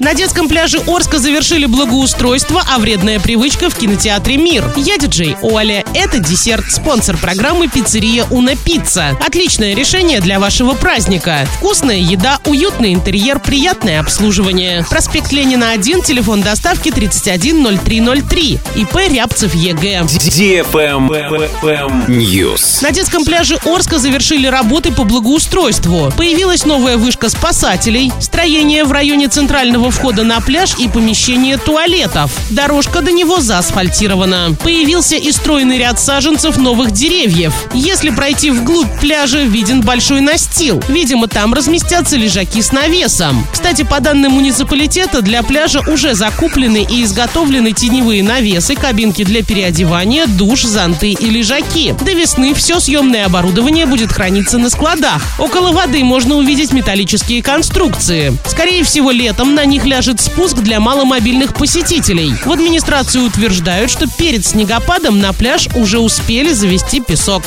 На детском пляже Орска завершили благоустройство, а вредная привычка в кинотеатре «Мир». Я диджей Оля. Это десерт, спонсор программы «Пиццерия Уна Пицца». Отличное решение для вашего праздника. Вкусная еда, уютный интерьер, приятное обслуживание. Проспект Ленина 1, телефон доставки 310303. ИП Рябцев Е.Г. News. На детском пляже Орска завершили работы по благоустройству. Появилась новая вышка спасателей, строение в районе центрального входа на пляж и помещение туалетов. Дорожка до него заасфальтирована. Появился и стройный ряд саженцев новых деревьев. Если пройти вглубь пляжа, виден большой настил. Видимо, там разместятся лежаки с навесом. Кстати, по данным муниципалитета, для пляжа уже закуплены и изготовлены теневые навесы, кабинки для переодевания, душ, зонты и лежаки. До весны все съемное оборудование будет храниться на складах. Около воды можно увидеть металлические конструкции. Скорее всего, летом на них ляжет спуск для маломобильных посетителей. В администрации утверждают, что перед снегопадом на пляж уже успели завести песок.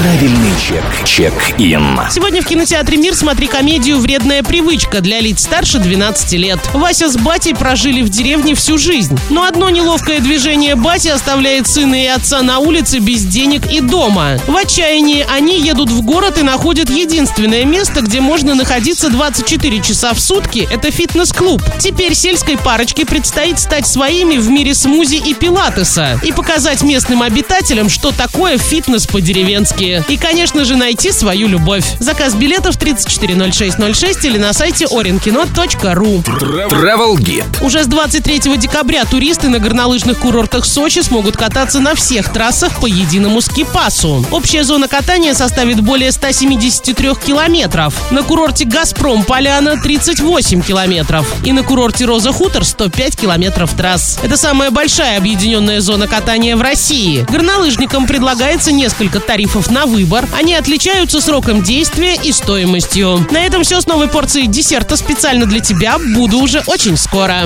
Правильный чек. Чек-ин. Сегодня в кинотеатре «Мир» смотри комедию «Вредная привычка» для лиц старше 12 лет. Вася с батей прожили в деревне всю жизнь. Но одно неловкое движение бати оставляет сына и отца на улице без денег и дома. В отчаянии они едут в город и находят единственное место, где можно находиться 24 часа в сутки. Это фитнес-клуб. Теперь сельской парочке предстоит стать своими в мире смузи и пилатеса. И показать местным обитателям, что такое фитнес по-деревенски. И, конечно же, найти свою любовь. Заказ билетов 340606 или на сайте orinkino.ru. Travel Guide. Уже с 23 декабря туристы на горнолыжных курортах Сочи смогут кататься на всех трассах по единому скипасу. Общая зона катания составит более 173 километров. На курорте «Газпром» Поляна 38 километров. И на курорте «Роза Хутор» 105 километров трасс. Это самая большая объединенная зона катания в России. Горнолыжникам предлагается несколько тарифов на выбор. Они отличаются сроком действия и стоимостью. На этом все с новой порцией десерта специально для тебя. Буду уже очень скоро.